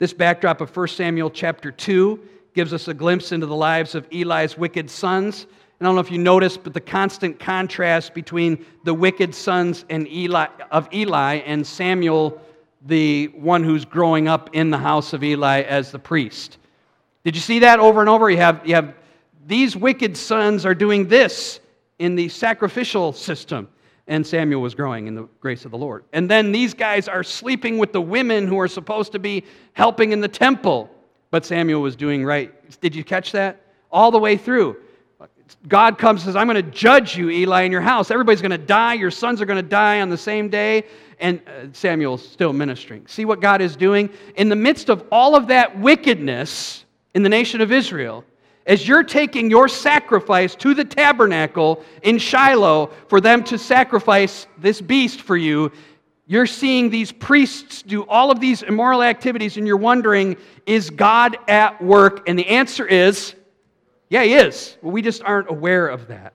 This backdrop of 1 Samuel chapter 2 gives us a glimpse into the lives of Eli's wicked sons. And I don't know if you noticed, but the constant contrast between the wicked sons and Eli, of Eli and Samuel, the one who's growing up in the house of Eli as the priest. Did you see that over and over? You have, you have these wicked sons are doing this in the sacrificial system. And Samuel was growing in the grace of the Lord. And then these guys are sleeping with the women who are supposed to be helping in the temple. But Samuel was doing right. Did you catch that? All the way through. God comes and says, I'm going to judge you, Eli, in your house. Everybody's going to die. Your sons are going to die on the same day. And uh, Samuel's still ministering. See what God is doing? In the midst of all of that wickedness in the nation of Israel, as you're taking your sacrifice to the tabernacle in Shiloh for them to sacrifice this beast for you, you're seeing these priests do all of these immoral activities and you're wondering, is God at work? And the answer is, yeah, he is. Well, we just aren't aware of that.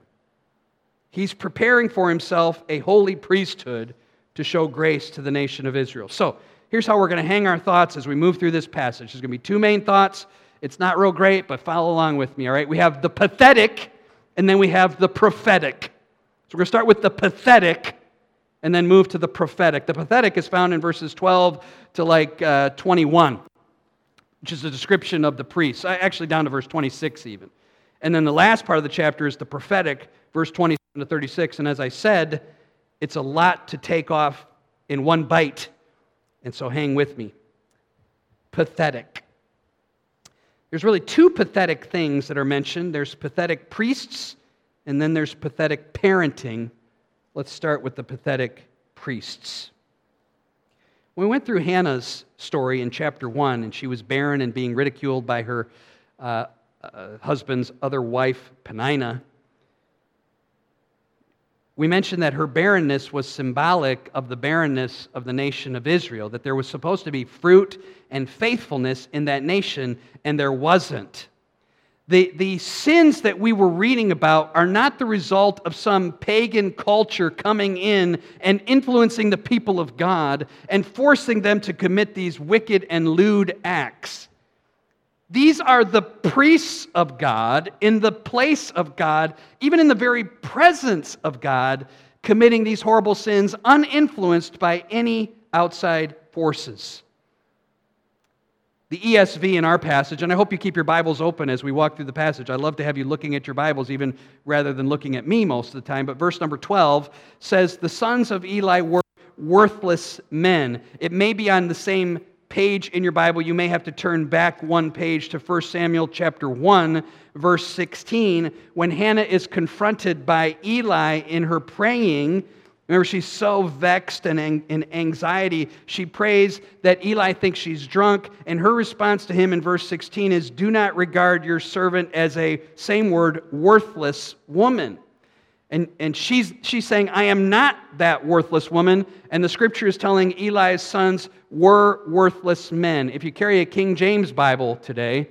He's preparing for himself a holy priesthood to show grace to the nation of Israel. So, here's how we're going to hang our thoughts as we move through this passage. There's going to be two main thoughts. It's not real great, but follow along with me, all right? We have the pathetic, and then we have the prophetic. So, we're going to start with the pathetic and then move to the prophetic. The pathetic is found in verses 12 to like uh, 21, which is a description of the priests, actually down to verse 26 even. And then the last part of the chapter is the prophetic, verse 27 to 36. And as I said, it's a lot to take off in one bite. And so hang with me. Pathetic. There's really two pathetic things that are mentioned there's pathetic priests, and then there's pathetic parenting Let's start with the pathetic priests. We went through Hannah's story in chapter 1, and she was barren and being ridiculed by her uh, uh, husband's other wife, Peninnah. We mentioned that her barrenness was symbolic of the barrenness of the nation of Israel, that there was supposed to be fruit and faithfulness in that nation, and there wasn't. The, the sins that we were reading about are not the result of some pagan culture coming in and influencing the people of God and forcing them to commit these wicked and lewd acts. These are the priests of God in the place of God, even in the very presence of God, committing these horrible sins uninfluenced by any outside forces. The ESV in our passage, and I hope you keep your Bibles open as we walk through the passage. I'd love to have you looking at your Bibles even rather than looking at me most of the time. But verse number 12 says, The sons of Eli were worthless men. It may be on the same page in your Bible. You may have to turn back one page to 1 Samuel chapter 1, verse 16, when Hannah is confronted by Eli in her praying Remember, she's so vexed and in anxiety. She prays that Eli thinks she's drunk, and her response to him in verse 16 is Do not regard your servant as a, same word, worthless woman. And, and she's, she's saying, I am not that worthless woman. And the scripture is telling Eli's sons were worthless men. If you carry a King James Bible today,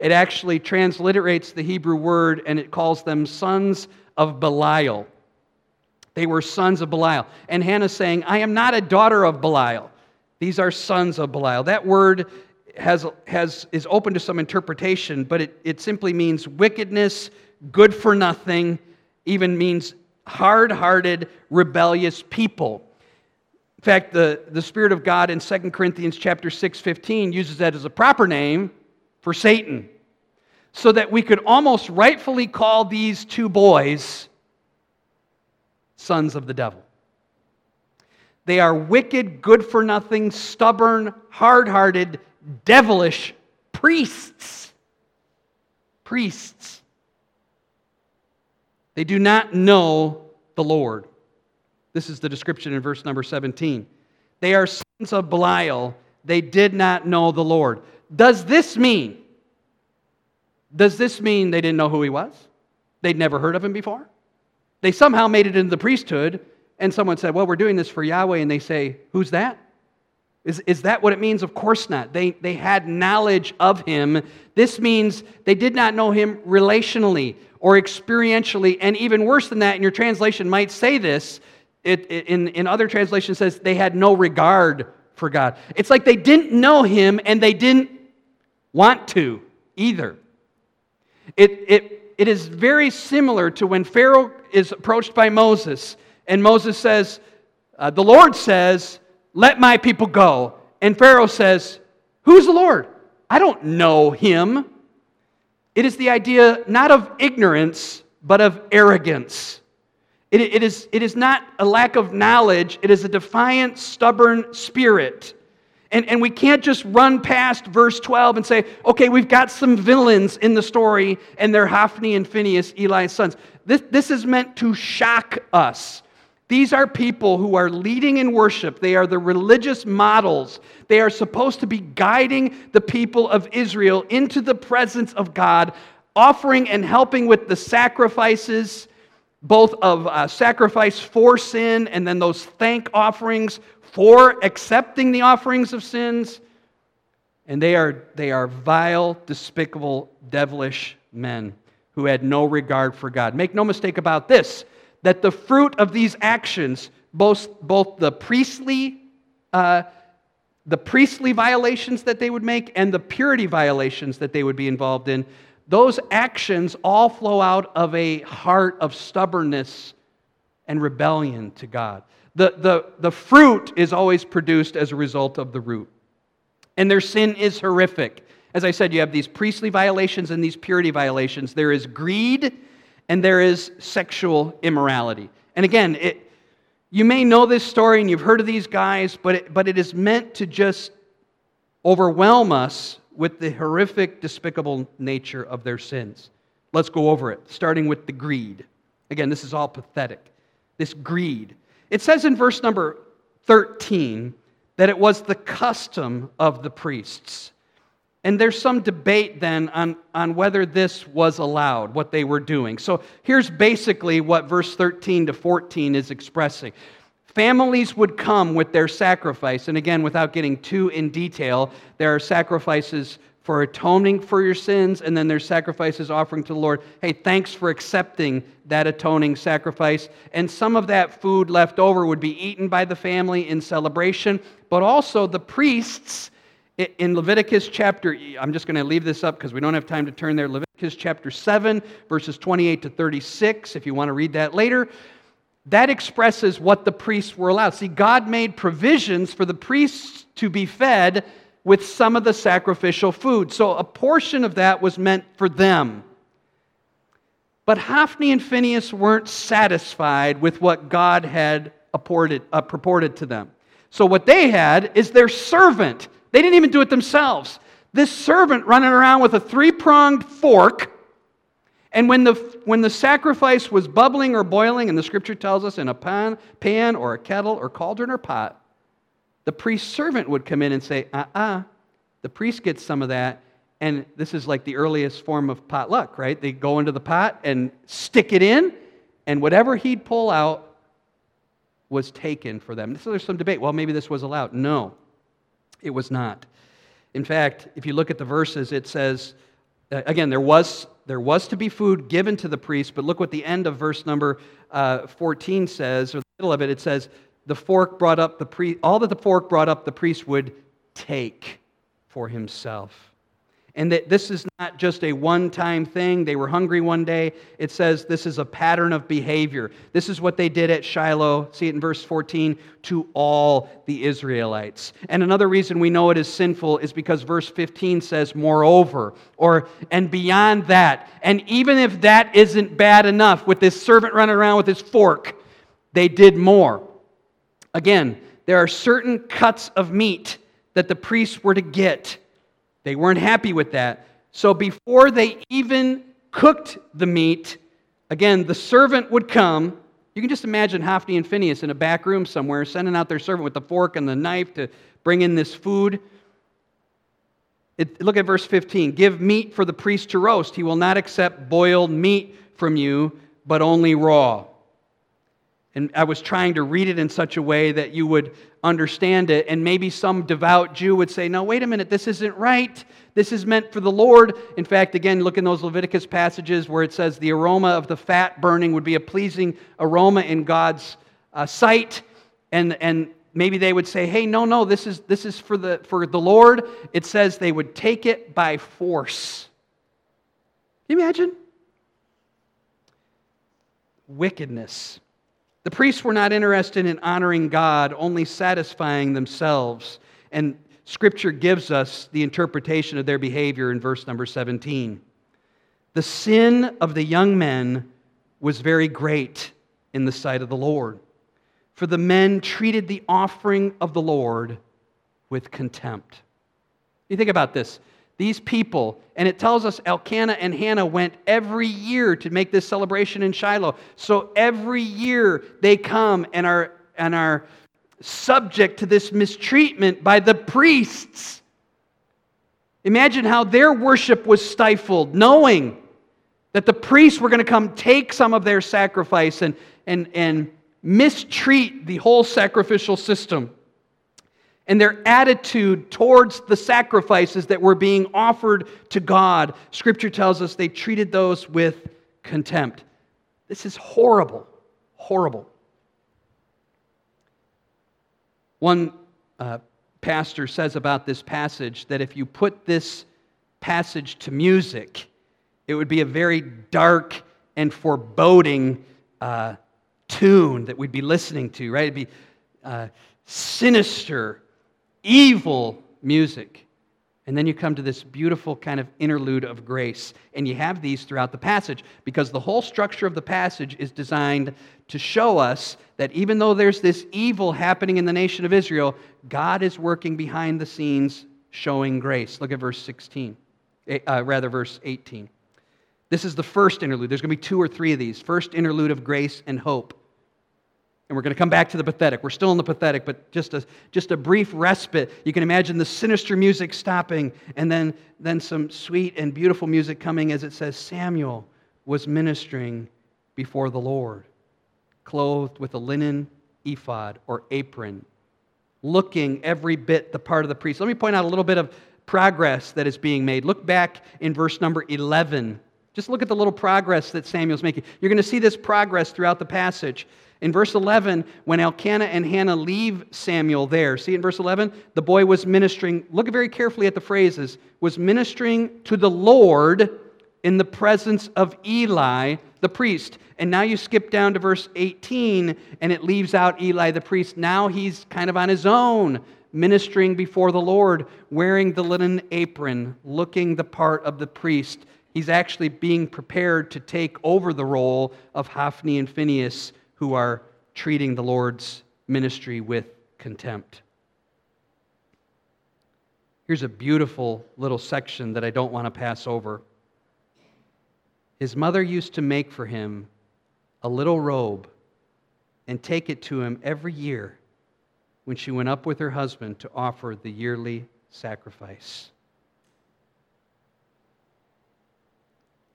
it actually transliterates the Hebrew word and it calls them sons of Belial. They were sons of Belial. And Hannah saying, I am not a daughter of Belial. These are sons of Belial. That word has, has, is open to some interpretation, but it, it simply means wickedness, good for nothing, even means hard hearted, rebellious people. In fact, the, the Spirit of God in 2 Corinthians chapter 6, 15 uses that as a proper name for Satan. So that we could almost rightfully call these two boys sons of the devil. They are wicked, good for nothing, stubborn, hard hearted, devilish priests. Priests. They do not know the Lord. This is the description in verse number 17. They are sons of Belial. They did not know the Lord. Does this mean? Does this mean they didn't know who he was? They'd never heard of him before? They somehow made it into the priesthood, and someone said, Well, we're doing this for Yahweh, and they say, Who's that? Is, is that what it means? Of course not. They, they had knowledge of him. This means they did not know him relationally or experientially. And even worse than that, in your translation might say this, it, it, in, in other translations says they had no regard for God. It's like they didn't know him and they didn't want to either. It, it, it is very similar to when Pharaoh is approached by Moses and Moses says, uh, The Lord says, Let my people go. And Pharaoh says, Who's the Lord? I don't know him. It is the idea not of ignorance, but of arrogance. It, it, is, it is not a lack of knowledge, it is a defiant, stubborn spirit. And, and we can't just run past verse 12 and say, okay, we've got some villains in the story, and they're Hophni and Phinehas, Eli's sons. This, this is meant to shock us. These are people who are leading in worship. They are the religious models. They are supposed to be guiding the people of Israel into the presence of God, offering and helping with the sacrifices, both of uh, sacrifice for sin and then those thank offerings for accepting the offerings of sins. And they are, they are vile, despicable, devilish men who had no regard for God. Make no mistake about this that the fruit of these actions, both, both the priestly uh, the priestly violations that they would make and the purity violations that they would be involved in, those actions all flow out of a heart of stubbornness and rebellion to God. The, the, the fruit is always produced as a result of the root. And their sin is horrific. As I said, you have these priestly violations and these purity violations. There is greed and there is sexual immorality. And again, it, you may know this story and you've heard of these guys, but it, but it is meant to just overwhelm us with the horrific, despicable nature of their sins. Let's go over it, starting with the greed. Again, this is all pathetic. This greed. It says in verse number 13 that it was the custom of the priests. And there's some debate then on, on whether this was allowed, what they were doing. So here's basically what verse 13 to 14 is expressing. Families would come with their sacrifice. And again, without getting too in detail, there are sacrifices for atoning for your sins, and then there's sacrifices offering to the Lord. Hey, thanks for accepting that atoning sacrifice. And some of that food left over would be eaten by the family in celebration, but also the priests in Leviticus chapter, I'm just going to leave this up because we don't have time to turn there. Leviticus chapter 7, verses 28 to 36, if you want to read that later, that expresses what the priests were allowed. See, God made provisions for the priests to be fed with some of the sacrificial food. So a portion of that was meant for them. But Hophni and Phinehas weren't satisfied with what God had purported, uh, purported to them. So what they had is their servant they didn't even do it themselves. This servant running around with a three pronged fork. And when the, when the sacrifice was bubbling or boiling, and the scripture tells us in a pan, pan or a kettle or cauldron or pot, the priest servant would come in and say, uh uh-uh. uh the priest gets some of that. And this is like the earliest form of potluck, right? They go into the pot and stick it in, and whatever he'd pull out was taken for them. So there's some debate. Well, maybe this was allowed. No. It was not. In fact, if you look at the verses, it says, uh, again, there was, there was to be food given to the priest, but look what the end of verse number uh, 14 says, or the middle of it, it says, the fork brought up the priest, all that the fork brought up, the priest would take for himself and that this is not just a one time thing. They were hungry one day. It says this is a pattern of behavior. This is what they did at Shiloh, see it in verse 14, to all the Israelites. And another reason we know it is sinful is because verse 15 says, moreover, or and beyond that. And even if that isn't bad enough, with this servant running around with his fork, they did more. Again, there are certain cuts of meat that the priests were to get they weren't happy with that. So before they even cooked the meat, again, the servant would come. You can just imagine Hophni and Phinehas in a back room somewhere sending out their servant with the fork and the knife to bring in this food. It, look at verse 15. Give meat for the priest to roast. He will not accept boiled meat from you, but only raw. And I was trying to read it in such a way that you would understand it. And maybe some devout Jew would say, No, wait a minute, this isn't right. This is meant for the Lord. In fact, again, look in those Leviticus passages where it says the aroma of the fat burning would be a pleasing aroma in God's uh, sight. And, and maybe they would say, hey, no, no, this is, this is for, the, for the Lord. It says they would take it by force. Can you imagine? Wickedness. The priests were not interested in honoring God, only satisfying themselves. And Scripture gives us the interpretation of their behavior in verse number 17. The sin of the young men was very great in the sight of the Lord, for the men treated the offering of the Lord with contempt. You think about this. These people, and it tells us Elkanah and Hannah went every year to make this celebration in Shiloh. So every year they come and are, and are subject to this mistreatment by the priests. Imagine how their worship was stifled, knowing that the priests were going to come take some of their sacrifice and, and, and mistreat the whole sacrificial system. And their attitude towards the sacrifices that were being offered to God, Scripture tells us they treated those with contempt. This is horrible, horrible. One uh, pastor says about this passage that if you put this passage to music, it would be a very dark and foreboding uh, tune that we'd be listening to, right? It'd be uh, sinister, evil music. And then you come to this beautiful kind of interlude of grace. And you have these throughout the passage because the whole structure of the passage is designed to show us that even though there's this evil happening in the nation of Israel, God is working behind the scenes showing grace. Look at verse 16, eh, uh, rather, verse 18. This is the first interlude. There's going to be two or three of these. First interlude of grace and hope. And we're going to come back to the pathetic. We're still in the pathetic, but just a, just a brief respite. You can imagine the sinister music stopping and then, then some sweet and beautiful music coming as it says Samuel was ministering before the Lord, clothed with a linen ephod or apron, looking every bit the part of the priest. Let me point out a little bit of progress that is being made. Look back in verse number 11. Just look at the little progress that Samuel's making. You're going to see this progress throughout the passage. In verse 11, when Elkanah and Hannah leave Samuel there, see in verse 11, the boy was ministering, look very carefully at the phrases, was ministering to the Lord in the presence of Eli the priest. And now you skip down to verse 18, and it leaves out Eli the priest. Now he's kind of on his own, ministering before the Lord, wearing the linen apron, looking the part of the priest. He's actually being prepared to take over the role of Hophni and Phinehas, who are treating the Lord's ministry with contempt. Here's a beautiful little section that I don't want to pass over. His mother used to make for him a little robe and take it to him every year when she went up with her husband to offer the yearly sacrifice.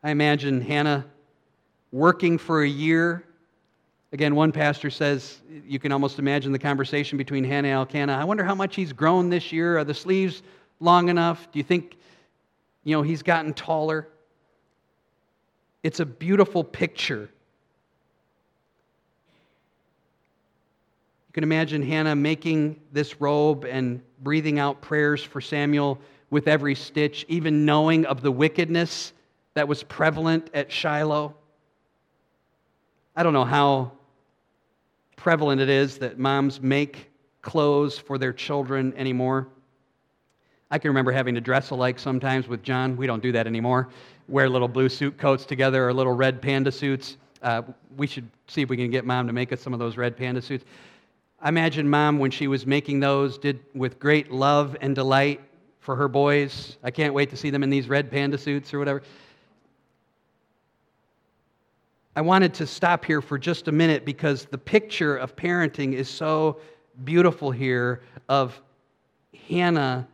I imagine Hannah working for a year Again, one pastor says you can almost imagine the conversation between Hannah and Elkanah. I wonder how much he's grown this year. Are the sleeves long enough? Do you think, you know, he's gotten taller? It's a beautiful picture. You can imagine Hannah making this robe and breathing out prayers for Samuel with every stitch, even knowing of the wickedness that was prevalent at Shiloh. I don't know how prevalent it is that moms make clothes for their children anymore. I can remember having to dress alike sometimes with John. We don't do that anymore. Wear little blue suit coats together or little red panda suits. Uh, we should see if we can get mom to make us some of those red panda suits. I imagine mom, when she was making those, did with great love and delight for her boys. I can't wait to see them in these red panda suits or whatever. I wanted to stop here for just a minute because the picture of parenting is so beautiful here of Hannah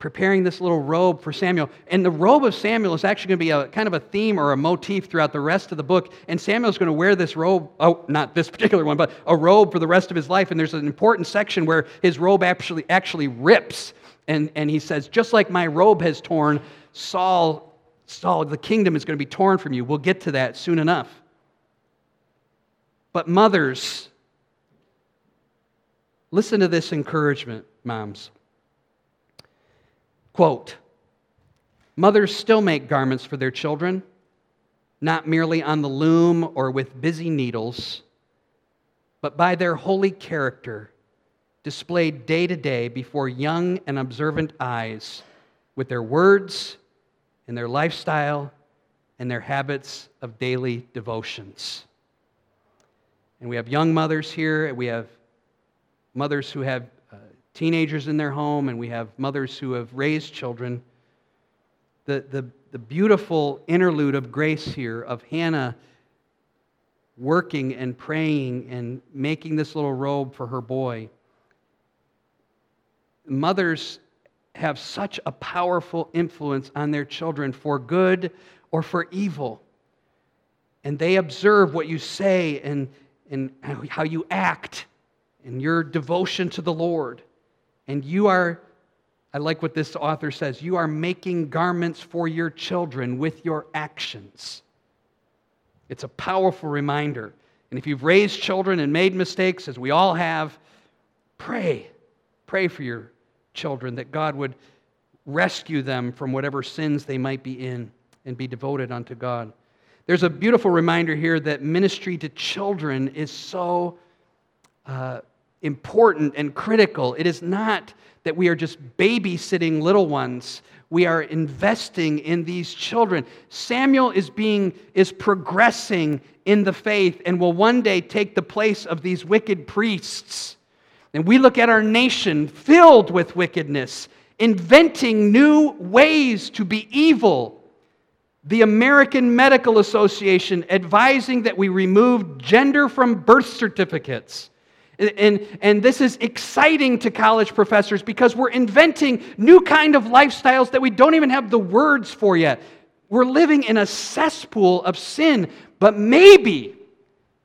preparing this little robe for Samuel. And the robe of Samuel is actually going to be a kind of a theme or a motif throughout the rest of the book. And Samuel's going to wear this robe, oh, not this particular one, but a robe for the rest of his life. And there's an important section where his robe actually actually rips. And, and he says, just like my robe has torn, Saul Saul, the kingdom is going to be torn from you. We'll get to that soon enough. But mothers, Listen to this encouragement, moms. Quote Mothers still make garments for their children, not merely on the loom or with busy needles, but by their holy character displayed day to day before young and observant eyes with their words and their lifestyle and their habits of daily devotions. And we have young mothers here, we have mothers who have uh, teenagers in their home, and we have mothers who have raised children. The, the, the beautiful interlude of grace here of Hannah working and praying and making this little robe for her boy. Mothers have such a powerful influence on their children for good or for evil. And they observe what you say and, and how you act and your devotion to the Lord. And you are, I like what this author says, you are making garments for your children with your actions. It's a powerful reminder. And if you've raised children and made mistakes, as we all have, pray. Pray for your children that God would rescue them from whatever sins they might be in and be devoted unto God. There's a beautiful reminder here that ministry to children is so uh, important and critical. It is not that we are just babysitting little ones. We are investing in these children. Samuel is being is progressing in the faith and will one day take the place of these wicked priests. And we look at our nation filled with wickedness, inventing new ways to be evil the American Medical Association advising that we remove gender from birth certificates. And, and this is exciting to college professors because we're inventing new kind of lifestyles that we don't even have the words for yet. We're living in a cesspool of sin, but maybe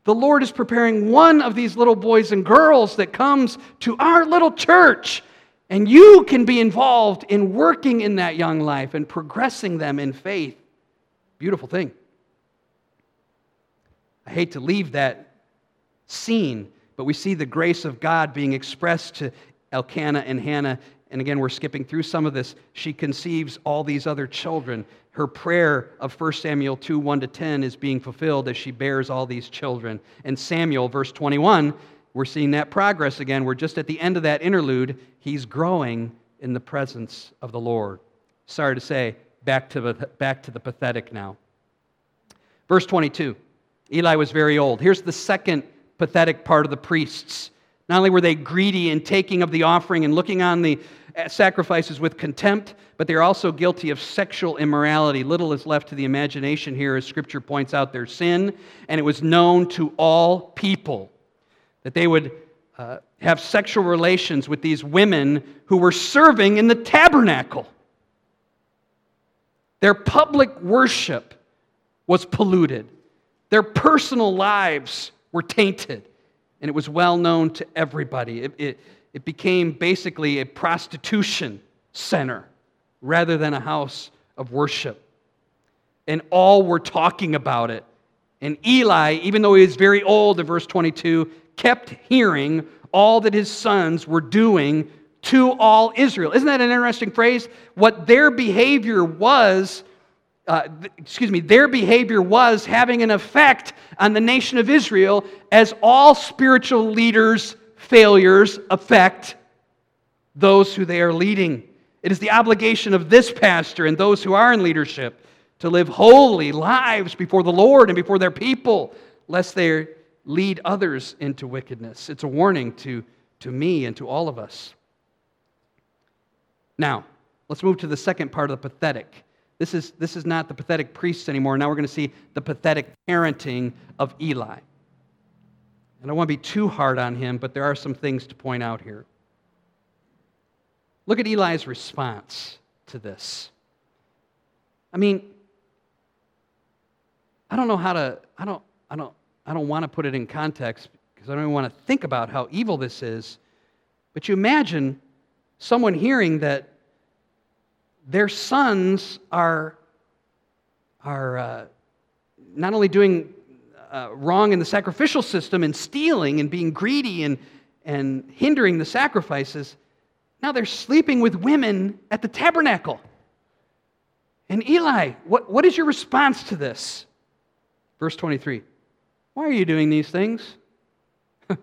the Lord is preparing one of these little boys and girls that comes to our little church. And you can be involved in working in that young life and progressing them in faith. Beautiful thing. I hate to leave that scene, but we see the grace of God being expressed to Elkanah and Hannah. And again, we're skipping through some of this. She conceives all these other children. Her prayer of 1 Samuel 2 1 to 10 is being fulfilled as she bears all these children. And Samuel, verse 21, we're seeing that progress again. We're just at the end of that interlude. He's growing in the presence of the Lord. Sorry to say, back to the, back to the pathetic now. Verse 22 Eli was very old. Here's the second pathetic part of the priests. Not only were they greedy in taking of the offering and looking on the sacrifices with contempt, but they're also guilty of sexual immorality. Little is left to the imagination here as Scripture points out their sin, and it was known to all people that they would uh, have sexual relations with these women who were serving in the tabernacle. Their public worship was polluted, their personal lives were tainted, and it was well known to everybody. It, it, it became basically a prostitution center rather than a house of worship. And all were talking about it. And Eli, even though he was very old in verse 22, kept hearing all that his sons were doing to all Israel. Isn't that an interesting phrase? What their behavior was, uh, excuse me, their behavior was having an effect on the nation of Israel as all spiritual leaders' failures affect those who they are leading. It is the obligation of this pastor and those who are in leadership to live holy lives before the Lord and before their people, lest they lead others into wickedness. It's a warning to, to me and to all of us. Now, let's move to the second part of the pathetic. This is, this is not the pathetic priests anymore. Now we're going to see the pathetic parenting of Eli. And I don't want to be too hard on him, but there are some things to point out here. Look at Eli's response to this. I mean, I don't know how to, I don't, I don't, I don't want to put it in context because I don't even want to think about how evil this is. But you imagine someone hearing that their sons are, are uh, not only doing uh, wrong in the sacrificial system and stealing and being greedy and, and hindering the sacrifices, now they're sleeping with women at the tabernacle. And Eli, what, what is your response to this? Verse 23 Why are you doing these things? Why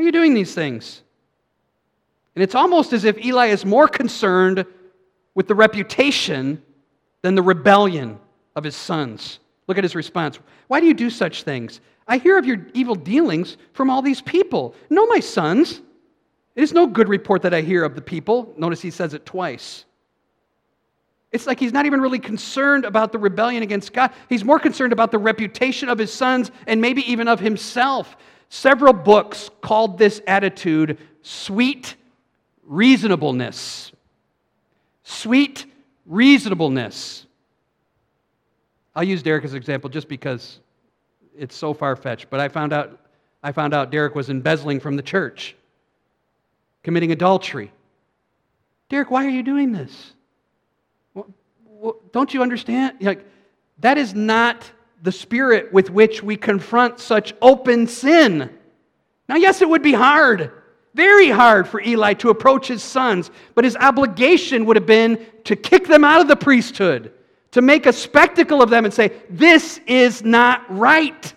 are you doing these things? And it's almost as if Eli is more concerned with the reputation than the rebellion of his sons. Look at his response. Why do you do such things? I hear of your evil dealings from all these people. No, my sons. It is no good report that I hear of the people. Notice he says it twice. It's like he's not even really concerned about the rebellion against God. He's more concerned about the reputation of his sons and maybe even of himself. Several books called this attitude sweet reasonableness. Sweet reasonableness. I'll use Derek as an example just because it's so far fetched, but I found out I found out Derek was embezzling from the church, committing adultery. Derek, why are you doing this? Well, don't you understand? Like, that is not the spirit with which we confront such open sin. Now, yes, it would be hard, very hard for Eli to approach his sons, but his obligation would have been to kick them out of the priesthood, to make a spectacle of them and say, This is not right.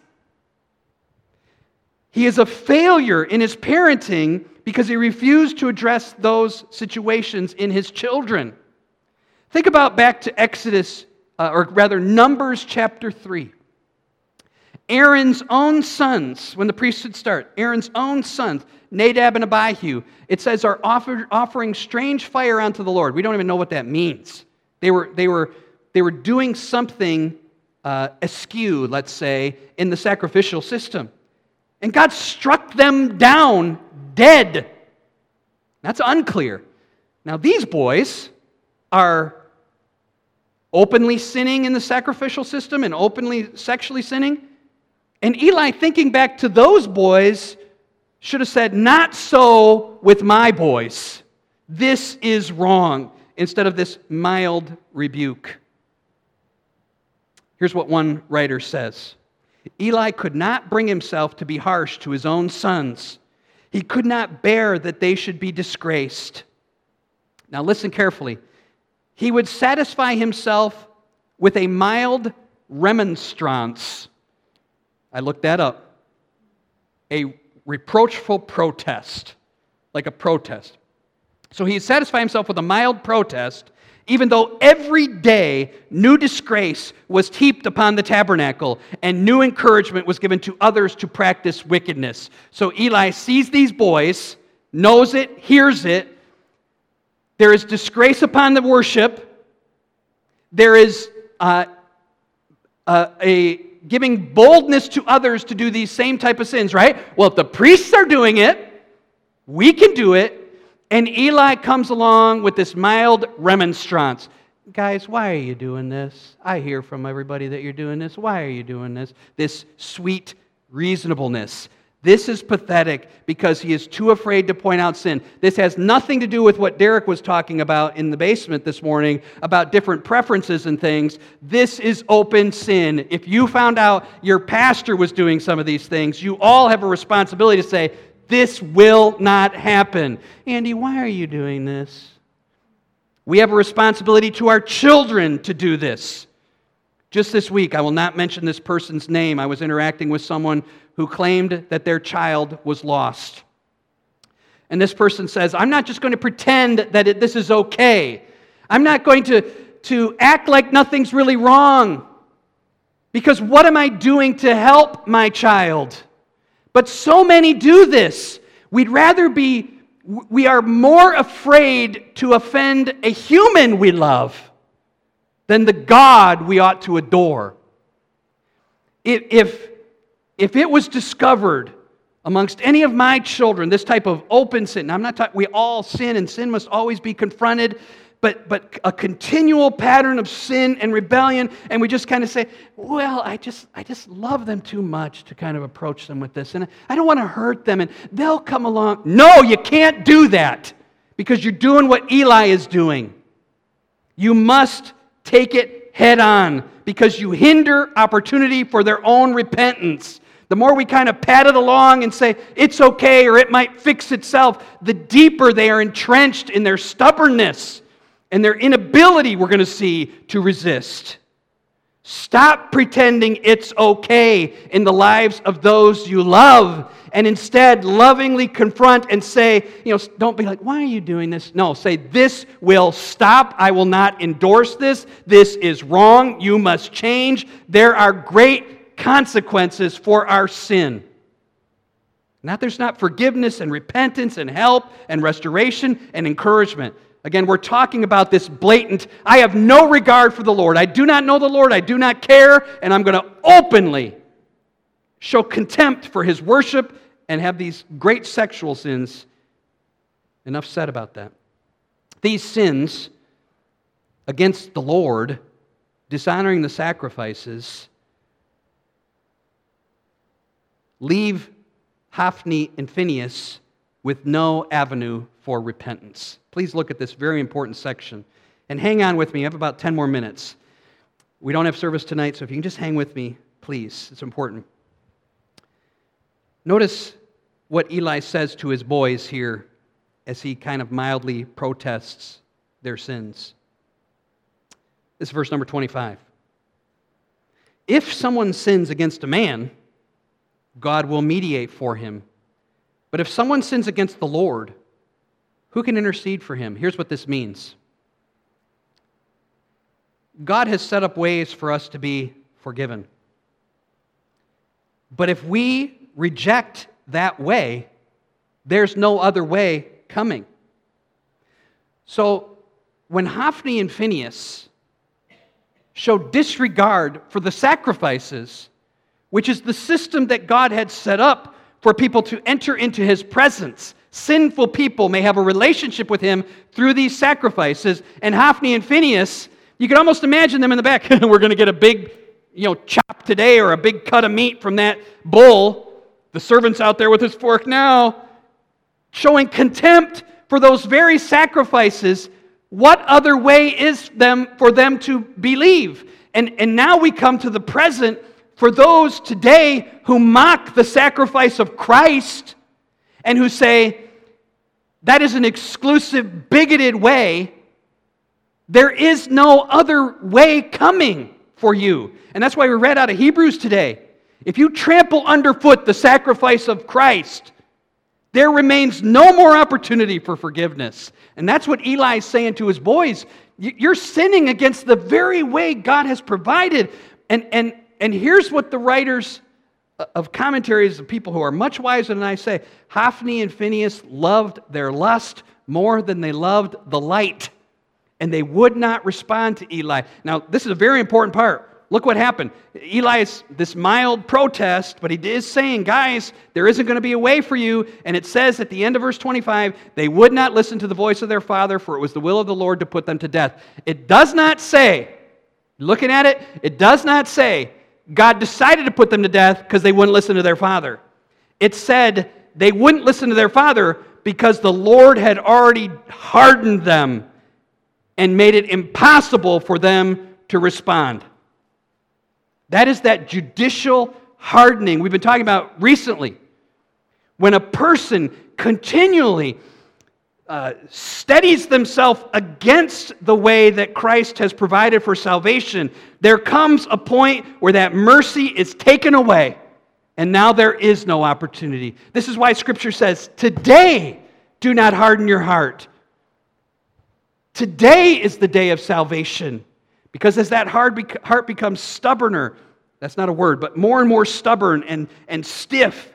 He is a failure in his parenting because he refused to address those situations in his children. Think about back to Exodus, uh, or rather, Numbers chapter 3. Aaron's own sons, when the priesthood start, Aaron's own sons, Nadab and Abihu, it says are offer, offering strange fire unto the Lord. We don't even know what that means. They were, they were, they were doing something uh, askew, let's say, in the sacrificial system. And God struck them down dead. That's unclear. Now, these boys are openly sinning in the sacrificial system and openly sexually sinning. And Eli, thinking back to those boys, should have said, Not so with my boys. This is wrong, instead of this mild rebuke. Here's what one writer says Eli could not bring himself to be harsh to his own sons. He could not bear that they should be disgraced. Now, listen carefully. He would satisfy himself with a mild remonstrance I looked that up. A reproachful protest, like a protest. So he satisfied himself with a mild protest, even though every day new disgrace was heaped upon the tabernacle and new encouragement was given to others to practice wickedness. So Eli sees these boys, knows it, hears it. There is disgrace upon the worship. There is uh, uh, a giving boldness to others to do these same type of sins, right? Well, if the priests are doing it, we can do it. And Eli comes along with this mild remonstrance. Guys, why are you doing this? I hear from everybody that you're doing this. Why are you doing this? This sweet reasonableness. This is pathetic because he is too afraid to point out sin. This has nothing to do with what Derek was talking about in the basement this morning about different preferences and things. This is open sin. If you found out your pastor was doing some of these things, you all have a responsibility to say, This will not happen. Andy, why are you doing this? We have a responsibility to our children to do this. Just this week, I will not mention this person's name. I was interacting with someone who claimed that their child was lost. And this person says, I'm not just going to pretend that it, this is okay. I'm not going to, to act like nothing's really wrong. Because what am I doing to help my child? But so many do this. We'd rather be, we are more afraid to offend a human we love than the God we ought to adore. If, if it was discovered amongst any of my children, this type of open sin, I'm not talking, we all sin and sin must always be confronted, but, but a continual pattern of sin and rebellion, and we just kind of say, well, I just, I just love them too much to kind of approach them with this, and I don't want to hurt them, and they'll come along. No, you can't do that because you're doing what Eli is doing. You must take it head on because you hinder opportunity for their own repentance. the more we kind of pat it along and say, it's okay or it might fix itself, the deeper they are entrenched in their stubbornness and their inability, we're going to see, to resist. Stop pretending it's okay in the lives of those you love and instead lovingly confront and say, you know, don't be like, why are you doing this? No, say, this will stop. I will not endorse this. This is wrong. You must change. There are great consequences for our sin. Not there's not forgiveness and repentance and help and restoration and encouragement. Again, we're talking about this blatant, I have no regard for the Lord. I do not know the Lord. I do not care. And I'm going to openly show contempt for his worship and have these great sexual sins. Enough said about that. These sins against the Lord, dishonoring the sacrifices, leave Hophni and Phinehas with no avenue for repentance. Please look at this very important section. And hang on with me. I have about 10 more minutes. We don't have service tonight, so if you can just hang with me, please. It's important. Notice what Eli says to his boys here as he kind of mildly protests their sins. This is verse number 25. If someone sins against a man, God will mediate for him. But if someone sins against the Lord, who can intercede for him? Here's what this means God has set up ways for us to be forgiven. But if we reject that way, there's no other way coming. So when Hophni and Phinehas show disregard for the sacrifices which is the system that God had set up for people to enter into his presence. Sinful people may have a relationship with him through these sacrifices. And Hophni and Phinehas, you can almost imagine them in the back. We're going to get a big, you know, chop today or a big cut of meat from that bull. The servant's out there with his fork now, showing contempt for those very sacrifices. What other way is them for them to believe? And, and now we come to the present for those today who mock the sacrifice of Christ and who say that is an exclusive, bigoted way, there is no other way coming for you. And that's why we read out of Hebrews today. If you trample underfoot the sacrifice of Christ, there remains no more opportunity for forgiveness. And that's what Eli is saying to his boys. You're sinning against the very way God has provided. And, and and here's what the writers of commentaries, of people who are much wiser than I say Hophni and Phinehas loved their lust more than they loved the light, and they would not respond to Eli. Now, this is a very important part. Look what happened. Eli is this mild protest, but he is saying, guys, there isn't going to be a way for you. And it says at the end of verse 25, they would not listen to the voice of their father, for it was the will of the Lord to put them to death. It does not say, looking at it, it does not say God decided to put them to death because they wouldn't listen to their father. It said they wouldn't listen to their father because the Lord had already hardened them and made it impossible for them to respond. That is that judicial hardening we've been talking about recently. When a person continually uh, steadies themselves against the way that Christ has provided for salvation, there comes a point where that mercy is taken away, and now there is no opportunity. This is why Scripture says, Today, do not harden your heart. Today is the day of salvation. Because as that heart becomes stubborner, that's not a word, but more and more stubborn and, and stiff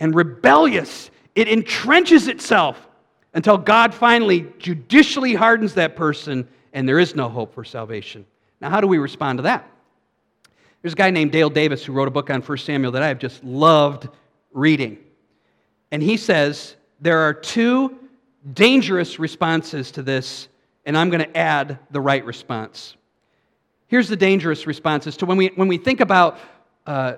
and rebellious, it entrenches itself until God finally judicially hardens that person and there is no hope for salvation. Now, how do we respond to that? There's a guy named Dale Davis who wrote a book on 1 Samuel that I have just loved reading. And he says there are two dangerous responses to this, and I'm going to add the right response. Here's the dangerous responses to when we, when we think about uh,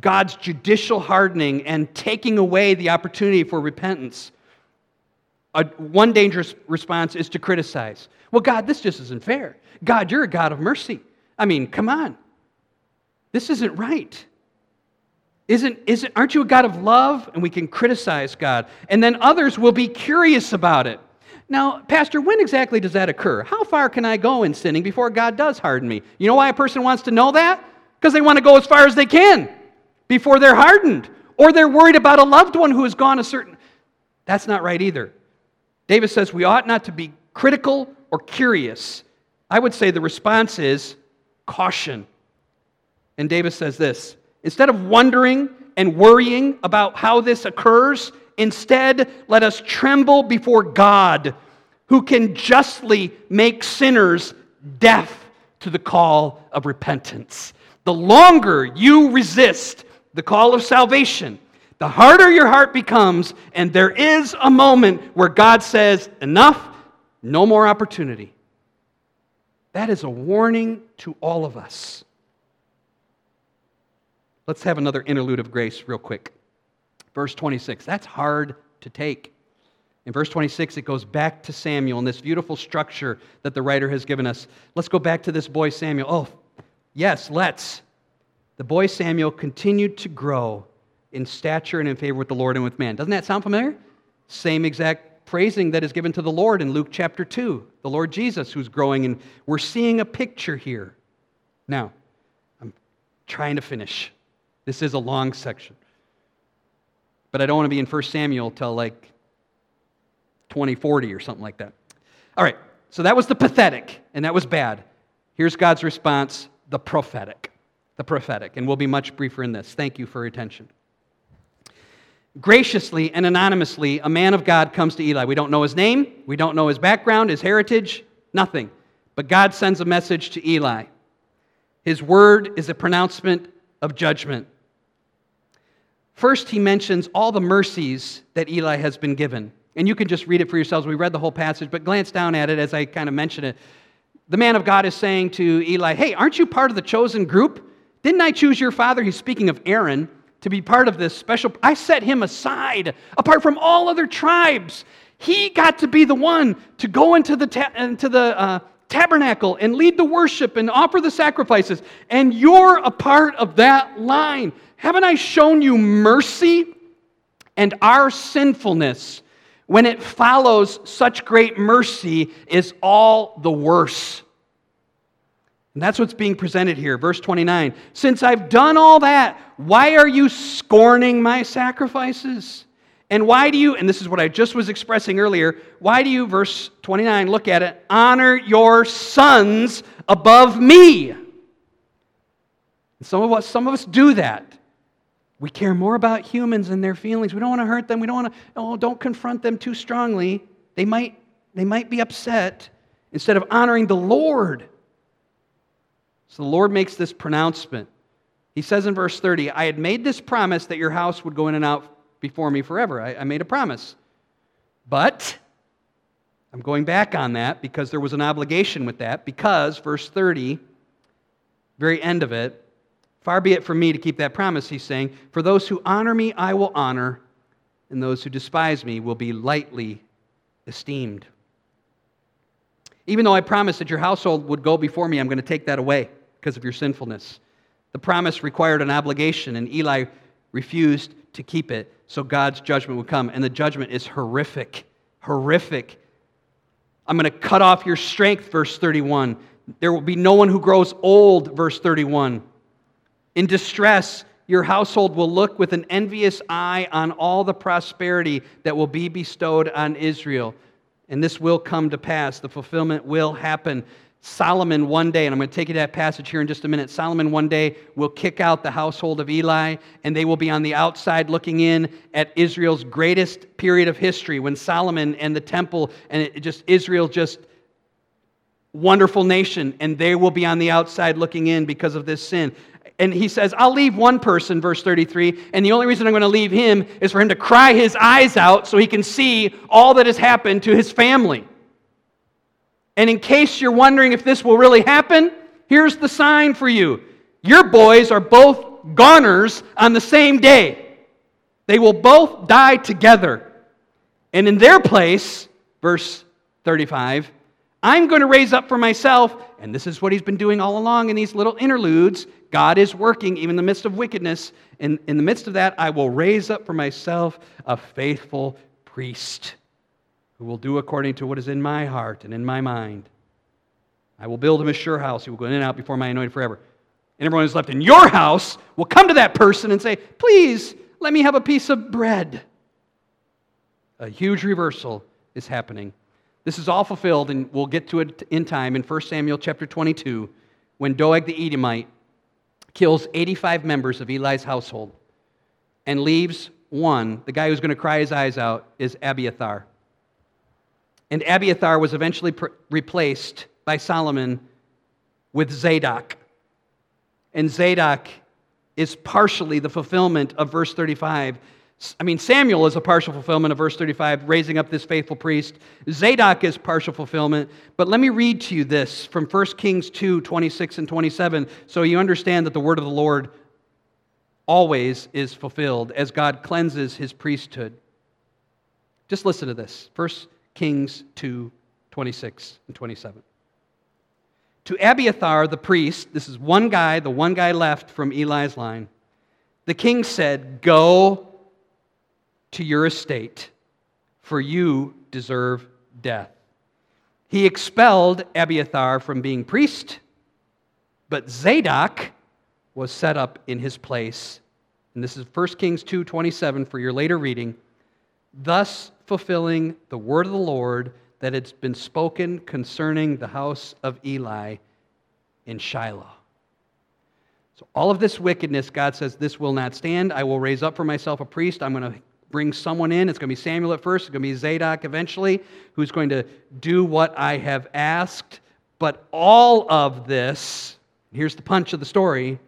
God's judicial hardening and taking away the opportunity for repentance. A, one dangerous response is to criticize. Well, God, this just isn't fair. God, you're a God of mercy. I mean, come on. This isn't right. Isn't, isn't, aren't you a God of love? And we can criticize God. And then others will be curious about it. Now, Pastor, when exactly does that occur? How far can I go in sinning before God does harden me? You know why a person wants to know that? Because they want to go as far as they can before they're hardened. Or they're worried about a loved one who has gone a certain. That's not right either. David says we ought not to be critical or curious. I would say the response is caution. And David says this instead of wondering and worrying about how this occurs, instead let us tremble before God, who can justly make sinners deaf to the call of repentance. The longer you resist the call of salvation, the harder your heart becomes, and there is a moment where God says, Enough, no more opportunity. That is a warning to all of us. Let's have another interlude of grace, real quick. Verse 26. That's hard to take. In verse 26, it goes back to Samuel and this beautiful structure that the writer has given us. Let's go back to this boy Samuel. Oh, yes, let's. The boy Samuel continued to grow in stature and in favor with the Lord and with man. Doesn't that sound familiar? Same exact praising that is given to the Lord in Luke chapter 2, the Lord Jesus who's growing, and we're seeing a picture here. Now, I'm trying to finish. This is a long section. But I don't want to be in 1 Samuel till like 2040 or something like that. All right, so that was the pathetic, and that was bad. Here's God's response the prophetic. The prophetic. And we'll be much briefer in this. Thank you for your attention. Graciously and anonymously, a man of God comes to Eli. We don't know his name, we don't know his background, his heritage, nothing. But God sends a message to Eli. His word is a pronouncement of judgment. First, he mentions all the mercies that Eli has been given. And you can just read it for yourselves. We read the whole passage, but glance down at it as I kind of mention it. The man of God is saying to Eli, Hey, aren't you part of the chosen group? Didn't I choose your father? He's speaking of Aaron to be part of this special. I set him aside apart from all other tribes. He got to be the one to go into the, ta- into the uh, tabernacle and lead the worship and offer the sacrifices. And you're a part of that line. Haven't I shown you mercy? And our sinfulness, when it follows such great mercy, is all the worse. And that's what's being presented here. Verse 29 Since I've done all that, why are you scorning my sacrifices? And why do you, and this is what I just was expressing earlier, why do you, verse 29, look at it, honor your sons above me? And some of us, some of us do that. We care more about humans and their feelings. We don't want to hurt them. We don't want to, oh, don't confront them too strongly. They might, they might be upset instead of honoring the Lord. So the Lord makes this pronouncement. He says in verse 30, I had made this promise that your house would go in and out before me forever. I, I made a promise. But I'm going back on that because there was an obligation with that, because, verse 30, very end of it, Far be it from me to keep that promise, he's saying. For those who honor me, I will honor, and those who despise me will be lightly esteemed. Even though I promised that your household would go before me, I'm going to take that away because of your sinfulness. The promise required an obligation, and Eli refused to keep it, so God's judgment would come. And the judgment is horrific. Horrific. I'm going to cut off your strength, verse 31. There will be no one who grows old, verse 31. In distress, your household will look with an envious eye on all the prosperity that will be bestowed on Israel. And this will come to pass. The fulfillment will happen. Solomon one day, and I'm going to take you to that passage here in just a minute. Solomon one day will kick out the household of Eli, and they will be on the outside looking in at Israel's greatest period of history when Solomon and the temple and just Israel just wonderful nation, and they will be on the outside looking in because of this sin and he says, I'll leave one person, verse 33, and the only reason I'm going to leave him is for him to cry his eyes out so he can see all that has happened to his family. And in case you're wondering if this will really happen, here's the sign for you. Your boys are both goners on the same day. They will both die together. And in their place, verse 35, I'm going to raise up for myself, and this is what he's been doing all along in these little interludes God is working even in the midst of wickedness. In, in the midst of that, I will raise up for myself a faithful priest who will do according to what is in my heart and in my mind. I will build him a sure house. He will go in and out before my anointed forever. And everyone who's left in your house will come to that person and say, Please, let me have a piece of bread. A huge reversal is happening. This is all fulfilled, and we'll get to it in time in 1 Samuel chapter 22 when Doeg the Edomite kills 85 members of Eli's household and leaves one, the guy who's going to cry his eyes out, is Abiathar. And Abiathar was eventually replaced by Solomon with Zadok. And Zadok is partially the fulfillment of verse 35. I mean, Samuel is a partial fulfillment of verse 35, raising up this faithful priest. Zadok is partial fulfillment. But let me read to you this from 1 Kings 2 26 and 27, so you understand that the word of the Lord always is fulfilled as God cleanses his priesthood. Just listen to this 1 Kings 2 26 and 27 to Abiathar the priest, this is one guy, the one guy left from Eli's line, the king said, Go to your estate, for you deserve death. He expelled Abiathar from being priest, but Zadok was set up in his place. And this is 1 Kings 2:27 for your later reading, thus fulfilling the word of the Lord that had been spoken concerning the house of Eli in Shiloh. So, all of this wickedness, God says, this will not stand. I will raise up for myself a priest. I'm going to bring someone in. It's going to be Samuel at first, it's going to be Zadok eventually, who's going to do what I have asked. But all of this, here's the punch of the story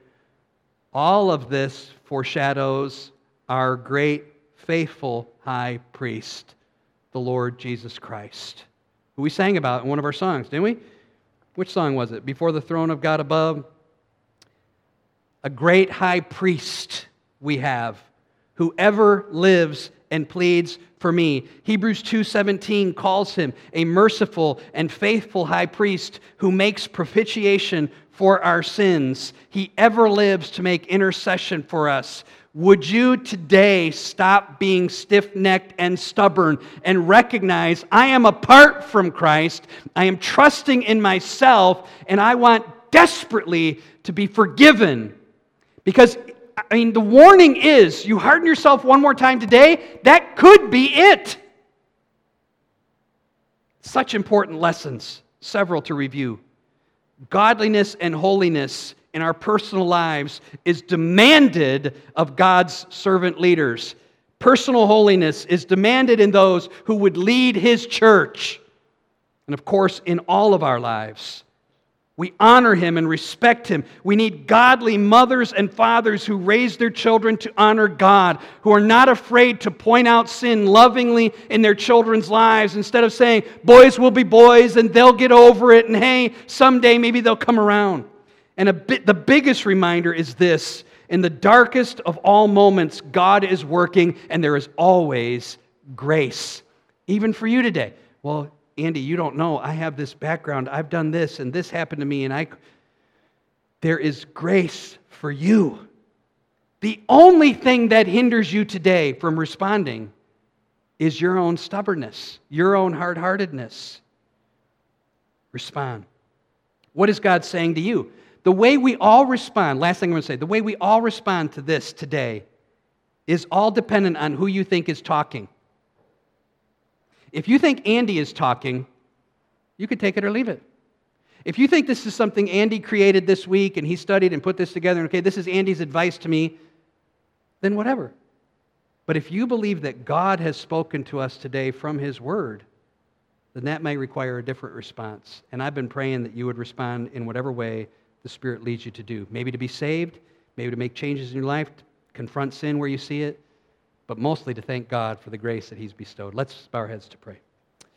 all of this foreshadows our great, faithful high priest, the Lord Jesus Christ, who we sang about in one of our songs, didn't we? Which song was it? Before the throne of God above? A great high priest we have who ever lives and pleads for me. Hebrews 2:17 calls him a merciful and faithful high priest who makes propitiation for our sins. He ever lives to make intercession for us. Would you today stop being stiff necked and stubborn and recognize I am apart from Christ? I am trusting in myself, and I want desperately to be forgiven. Because, I mean, the warning is you harden yourself one more time today, that could be it. Such important lessons, several to review. Godliness and holiness in our personal lives is demanded of God's servant leaders. Personal holiness is demanded in those who would lead His church. And of course, in all of our lives. We honor him and respect him. We need godly mothers and fathers who raise their children to honor God, who are not afraid to point out sin lovingly in their children's lives instead of saying, boys will be boys and they'll get over it, and hey, someday maybe they'll come around. And bit, the biggest reminder is this in the darkest of all moments, God is working, and there is always grace, even for you today. Well, Andy, you don't know. I have this background. I've done this, and this happened to me, and I. There is grace for you. The only thing that hinders you today from responding is your own stubbornness, your own hard heartedness. Respond. What is God saying to you? The way we all respond, last thing I'm going to say, the way we all respond to this today is all dependent on who you think is talking. If you think Andy is talking, you could take it or leave it. If you think this is something Andy created this week and he studied and put this together, okay, this is Andy's advice to me, then whatever. But if you believe that God has spoken to us today from his word, then that may require a different response. And I've been praying that you would respond in whatever way the Spirit leads you to do. Maybe to be saved, maybe to make changes in your life, confront sin where you see it, but mostly to thank God for the grace that He's bestowed. Let's bow our heads to pray.